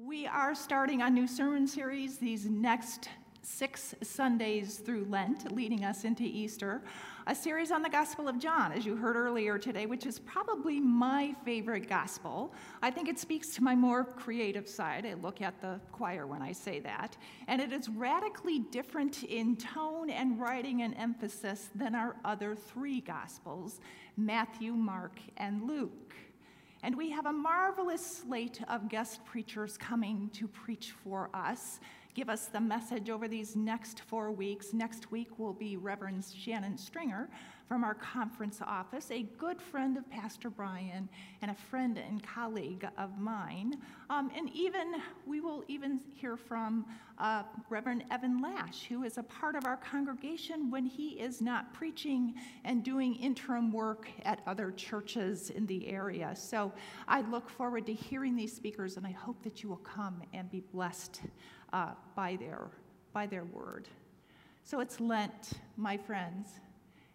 We are starting a new sermon series these next six Sundays through Lent, leading us into Easter. A series on the Gospel of John, as you heard earlier today, which is probably my favorite gospel. I think it speaks to my more creative side. I look at the choir when I say that. And it is radically different in tone and writing and emphasis than our other three gospels Matthew, Mark, and Luke. And we have a marvelous slate of guest preachers coming to preach for us, give us the message over these next four weeks. Next week will be Reverend Shannon Stringer from our conference office, a good friend of Pastor Brian and a friend and colleague of mine. Um, and even, we will even hear from uh, Reverend Evan Lash, who is a part of our congregation when he is not preaching and doing interim work at other churches in the area. So I look forward to hearing these speakers, and I hope that you will come and be blessed uh, by, their, by their word. So it's Lent, my friends.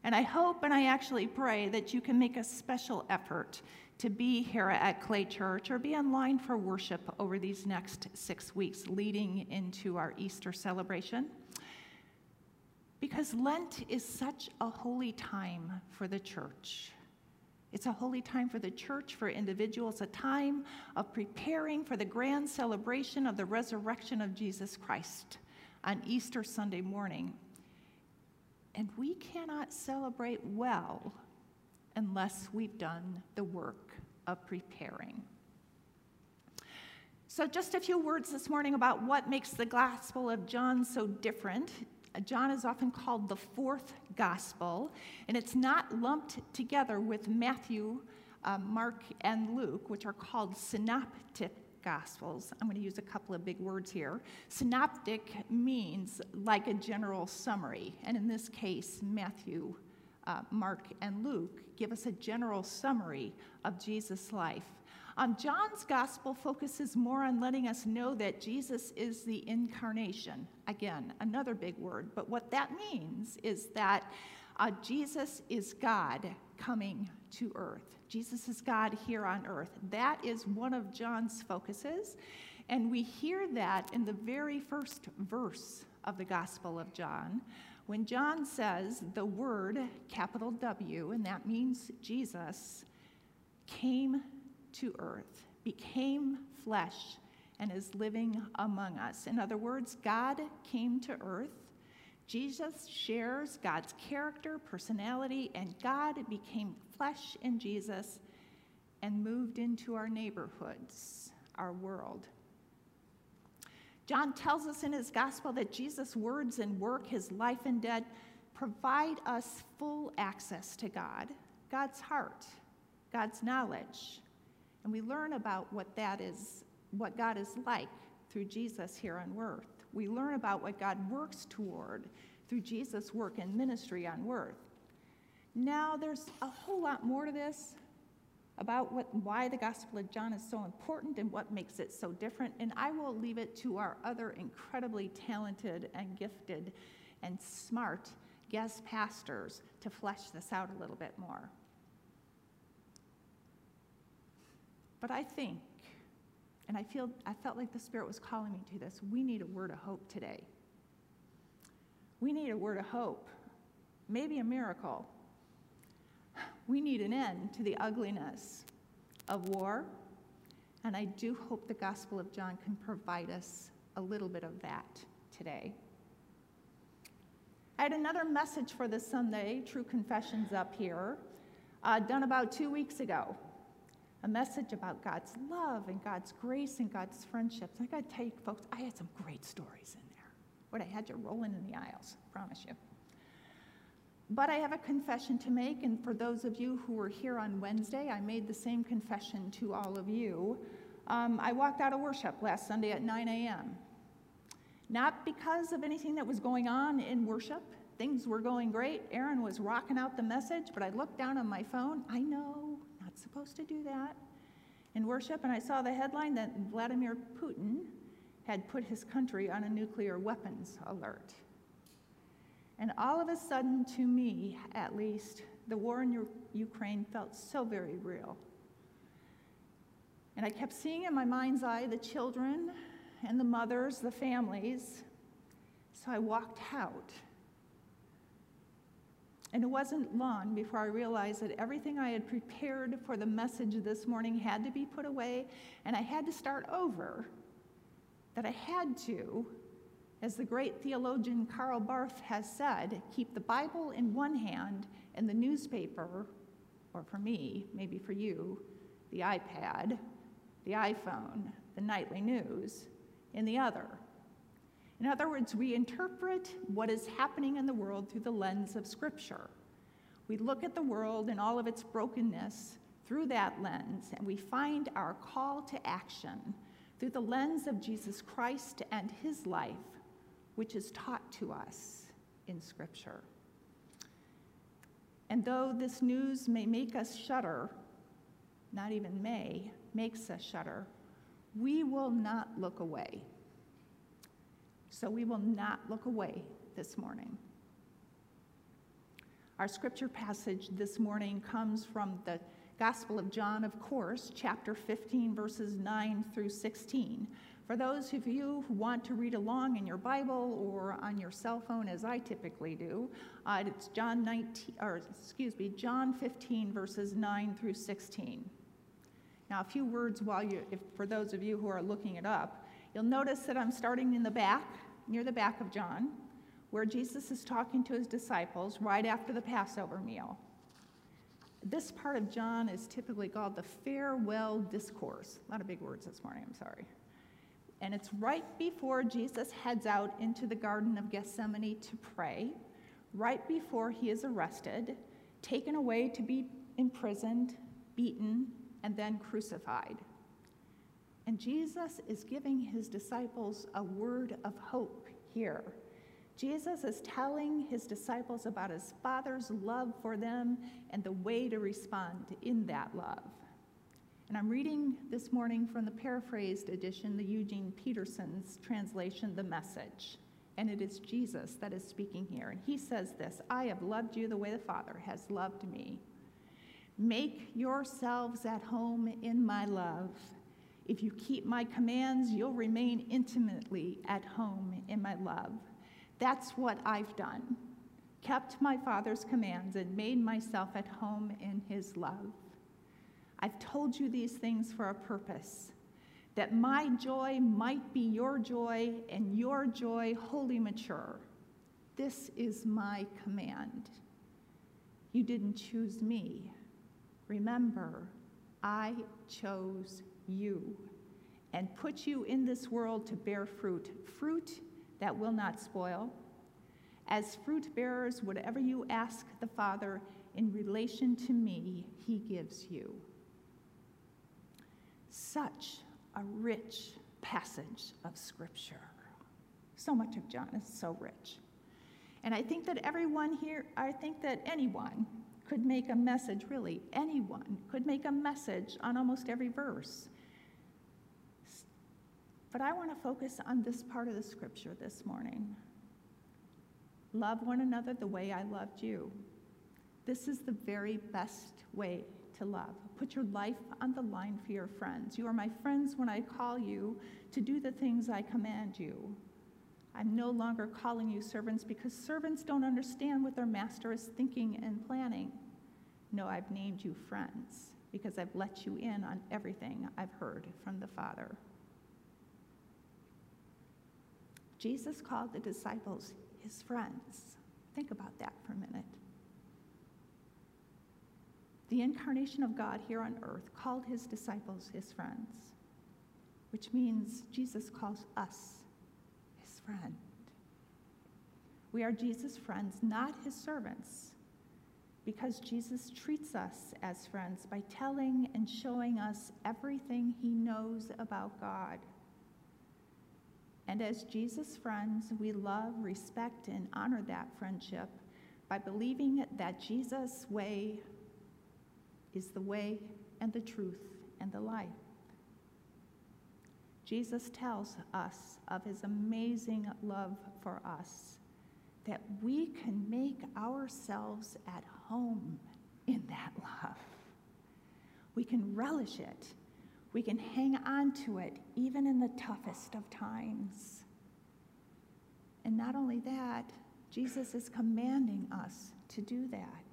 And I hope and I actually pray that you can make a special effort to be here at Clay Church or be online for worship over these next six weeks leading into our Easter celebration. Because Lent is such a holy time for the church. It's a holy time for the church, for individuals, a time of preparing for the grand celebration of the resurrection of Jesus Christ on Easter Sunday morning. And we cannot celebrate well unless we've done the work of preparing. So, just a few words this morning about what makes the Gospel of John so different. John is often called the fourth Gospel, and it's not lumped together with Matthew, uh, Mark, and Luke, which are called synoptic Gospels. I'm going to use a couple of big words here. Synoptic means like a general summary, and in this case, Matthew, uh, Mark, and Luke give us a general summary of Jesus' life. Um, John's gospel focuses more on letting us know that Jesus is the incarnation. Again, another big word, but what that means is that uh, Jesus is God coming to earth. Jesus is God here on earth. That is one of John's focuses. And we hear that in the very first verse of the Gospel of John, when John says the word, capital W, and that means Jesus, came to earth, became flesh, and is living among us. In other words, God came to earth Jesus shares God's character, personality, and God became flesh in Jesus and moved into our neighborhoods, our world. John tells us in his gospel that Jesus' words and work, his life and death, provide us full access to God, God's heart, God's knowledge. And we learn about what that is, what God is like through Jesus here on earth we learn about what God works toward through Jesus' work and ministry on earth. Now, there's a whole lot more to this about what, why the Gospel of John is so important and what makes it so different, and I will leave it to our other incredibly talented and gifted and smart guest pastors to flesh this out a little bit more. But I think and I feel I felt like the Spirit was calling me to this. We need a word of hope today. We need a word of hope, maybe a miracle. We need an end to the ugliness of war, and I do hope the Gospel of John can provide us a little bit of that today. I had another message for this Sunday, True Confessions, up here, uh, done about two weeks ago a message about God's love and God's grace and God's friendships. I got to tell you, folks, I had some great stories in there. But I had you rolling in the aisles, I promise you. But I have a confession to make, and for those of you who were here on Wednesday, I made the same confession to all of you. Um, I walked out of worship last Sunday at 9 a.m. Not because of anything that was going on in worship. Things were going great. Aaron was rocking out the message, but I looked down on my phone. I know not supposed to do that in worship. And I saw the headline that Vladimir Putin had put his country on a nuclear weapons alert. And all of a sudden, to me at least, the war in Ukraine felt so very real. And I kept seeing in my mind's eye the children and the mothers, the families. So I walked out. And it wasn't long before I realized that everything I had prepared for the message this morning had to be put away, and I had to start over. That I had to, as the great theologian Karl Barth has said, keep the Bible in one hand and the newspaper, or for me, maybe for you, the iPad, the iPhone, the nightly news, in the other. In other words, we interpret what is happening in the world through the lens of Scripture. We look at the world and all of its brokenness through that lens, and we find our call to action through the lens of Jesus Christ and his life, which is taught to us in Scripture. And though this news may make us shudder, not even may, makes us shudder, we will not look away. So we will not look away this morning. Our scripture passage this morning comes from the Gospel of John, of course, chapter 15, verses 9 through 16. For those of you who want to read along in your Bible or on your cell phone, as I typically do, uh, it's John 19, or excuse me, John 15, verses 9 through 16. Now, a few words while you, if, for those of you who are looking it up. You'll notice that I'm starting in the back, near the back of John, where Jesus is talking to his disciples right after the Passover meal. This part of John is typically called the farewell discourse. A lot of big words this morning, I'm sorry. And it's right before Jesus heads out into the Garden of Gethsemane to pray, right before he is arrested, taken away to be imprisoned, beaten, and then crucified. And Jesus is giving his disciples a word of hope here. Jesus is telling his disciples about his Father's love for them and the way to respond in that love. And I'm reading this morning from the paraphrased edition, the Eugene Peterson's translation, The Message. And it is Jesus that is speaking here. And he says this I have loved you the way the Father has loved me. Make yourselves at home in my love. If you keep my commands, you'll remain intimately at home in my love. That's what I've done. Kept my Father's commands and made myself at home in his love. I've told you these things for a purpose that my joy might be your joy and your joy wholly mature. This is my command. You didn't choose me. Remember, I chose you and put you in this world to bear fruit, fruit that will not spoil. As fruit bearers, whatever you ask the Father in relation to me, he gives you. Such a rich passage of Scripture. So much of John is so rich. And I think that everyone here, I think that anyone could make a message, really, anyone could make a message on almost every verse. But I want to focus on this part of the scripture this morning. Love one another the way I loved you. This is the very best way to love. Put your life on the line for your friends. You are my friends when I call you to do the things I command you. I'm no longer calling you servants because servants don't understand what their master is thinking and planning. No, I've named you friends because I've let you in on everything I've heard from the Father. Jesus called the disciples his friends. Think about that for a minute. The incarnation of God here on earth called his disciples his friends, which means Jesus calls us his friend. We are Jesus' friends, not his servants, because Jesus treats us as friends by telling and showing us everything he knows about God. And as Jesus' friends, we love, respect, and honor that friendship by believing that Jesus' way is the way and the truth and the life. Jesus tells us of his amazing love for us, that we can make ourselves at home in that love. We can relish it We can hang on to it even in the toughest of times. And not only that, Jesus is commanding us to do that.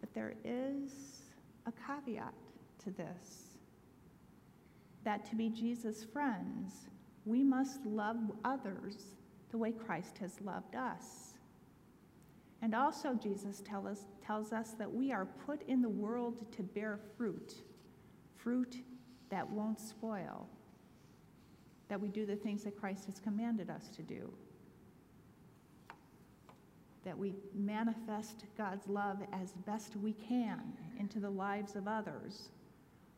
But there is a caveat to this that to be Jesus' friends, we must love others the way Christ has loved us. And also, Jesus tell us, tells us that we are put in the world to bear fruit, fruit that won't spoil, that we do the things that Christ has commanded us to do, that we manifest God's love as best we can into the lives of others,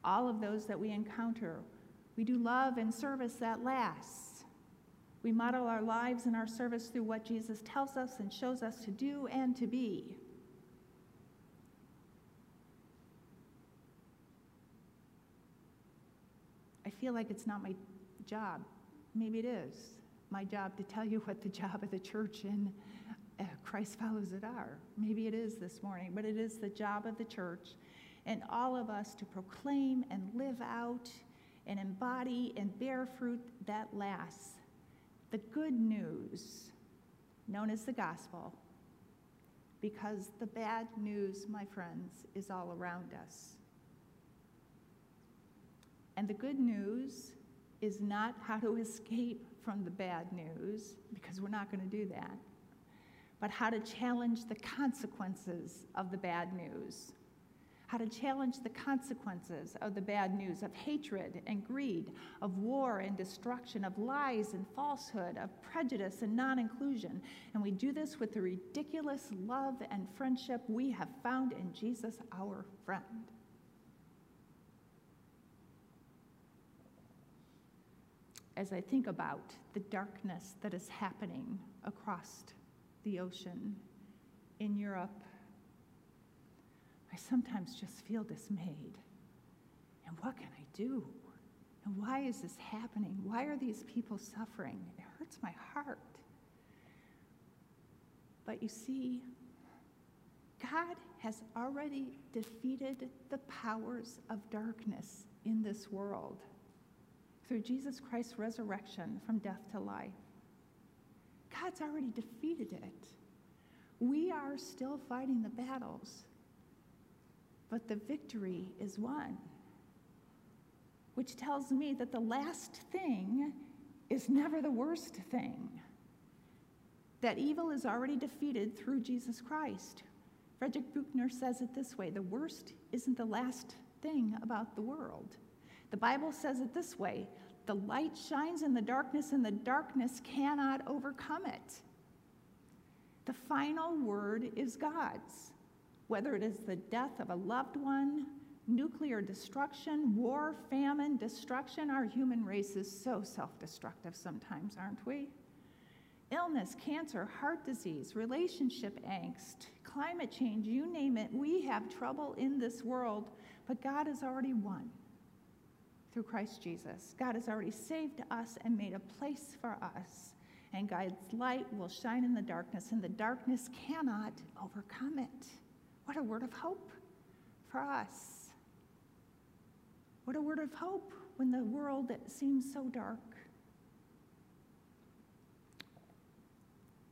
all of those that we encounter. We do love and service that lasts. We model our lives and our service through what Jesus tells us and shows us to do and to be. I feel like it's not my job. Maybe it is my job to tell you what the job of the church and uh, Christ follows it are. Maybe it is this morning, but it is the job of the church and all of us to proclaim and live out and embody and bear fruit that lasts the good news, known as the gospel, because the bad news, my friends, is all around us. And the good news is not how to escape from the bad news, because we're not going to do that, but how to challenge the consequences of the bad news how to challenge the consequences of the bad news of hatred and greed, of war and destruction, of lies and falsehood, of prejudice and non inclusion. And we do this with the ridiculous love and friendship we have found in Jesus, our friend. As I think about the darkness that is happening across the ocean in Europe I sometimes just feel dismayed. And what can I do? And why is this happening? Why are these people suffering? It hurts my heart. But you see, God has already defeated the powers of darkness in this world through Jesus Christ's resurrection from death to life. God's already defeated it. We are still fighting the battles but the victory is won. Which tells me that the last thing is never the worst thing. That evil is already defeated through Jesus Christ. Frederick Buechner says it this way the worst isn't the last thing about the world. The Bible says it this way the light shines in the darkness, and the darkness cannot overcome it. The final word is God's whether it is the death of a loved one, nuclear destruction, war, famine, destruction. Our human race is so self destructive sometimes, aren't we? Illness, cancer, heart disease, relationship angst, climate change, you name it, we have trouble in this world, but God has already won through Christ Jesus. God has already saved us and made a place for us. And God's light will shine in the darkness, and the darkness cannot overcome it. What a word of hope for us. What a word of hope when the world seems so dark.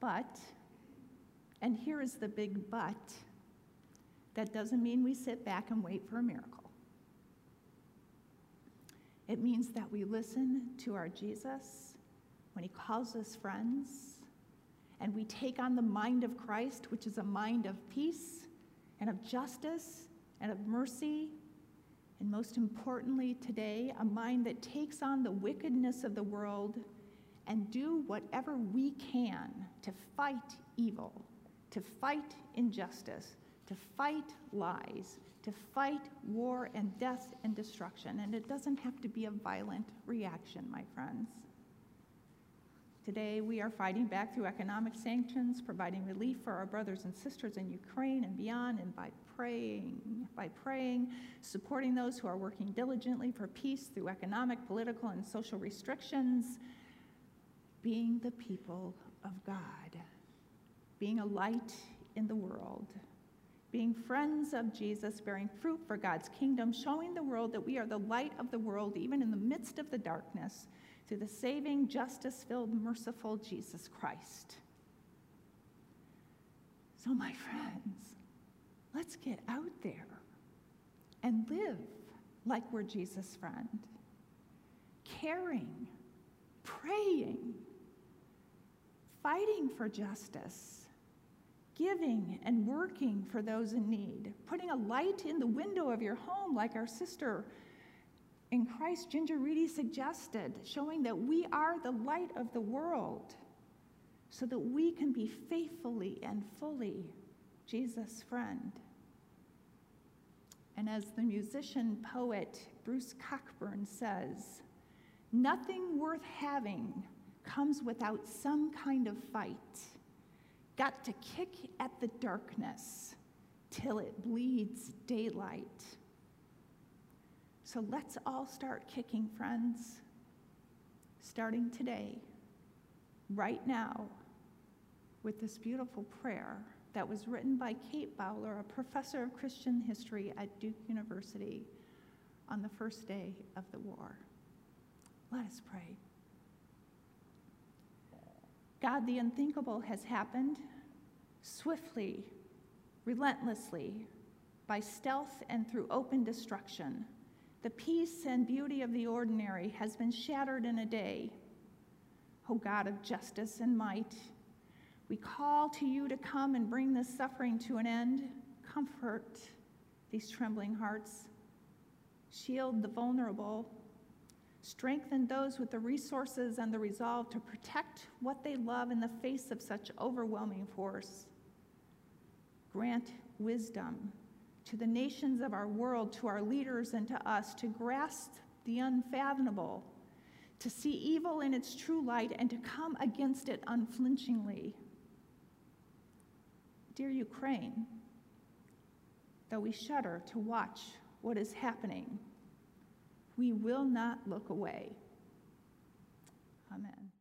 But, and here is the big but, that doesn't mean we sit back and wait for a miracle. It means that we listen to our Jesus when he calls us friends, and we take on the mind of Christ, which is a mind of peace and of justice and of mercy, and most importantly today, a mind that takes on the wickedness of the world and do whatever we can to fight evil, to fight injustice, to fight lies, to fight war and death and destruction. And it doesn't have to be a violent reaction, my friends. Today, we are fighting back through economic sanctions, providing relief for our brothers and sisters in Ukraine and beyond, and by praying, by praying, supporting those who are working diligently for peace through economic, political, and social restrictions, being the people of God, being a light in the world, being friends of Jesus, bearing fruit for God's kingdom, showing the world that we are the light of the world, even in the midst of the darkness, through the saving, justice filled, merciful Jesus Christ. So, my friends, let's get out there and live like we're Jesus' friend, caring, praying, fighting for justice, giving and working for those in need, putting a light in the window of your home, like our sister in Christ, Ginger Reedy, suggested, showing that we are the light of the world so that we can be faithfully and fully Jesus' friend. And as the musician poet Bruce Cockburn says, nothing worth having comes without some kind of fight. Got to kick at the darkness till it bleeds daylight. So let's all start kicking, friends, starting today, right now, with this beautiful prayer that was written by Kate Bowler, a professor of Christian history at Duke University, on the first day of the war. Let us pray. God, the unthinkable has happened swiftly, relentlessly, by stealth and through open destruction. The peace and beauty of the ordinary has been shattered in a day. O God of justice and might, we call to you to come and bring this suffering to an end. Comfort these trembling hearts. Shield the vulnerable. Strengthen those with the resources and the resolve to protect what they love in the face of such overwhelming force. Grant wisdom to the nations of our world, to our leaders, and to us to grasp the unfathomable, to see evil in its true light, and to come against it unflinchingly. Dear Ukraine, though we shudder to watch what is happening, we will not look away. Amen.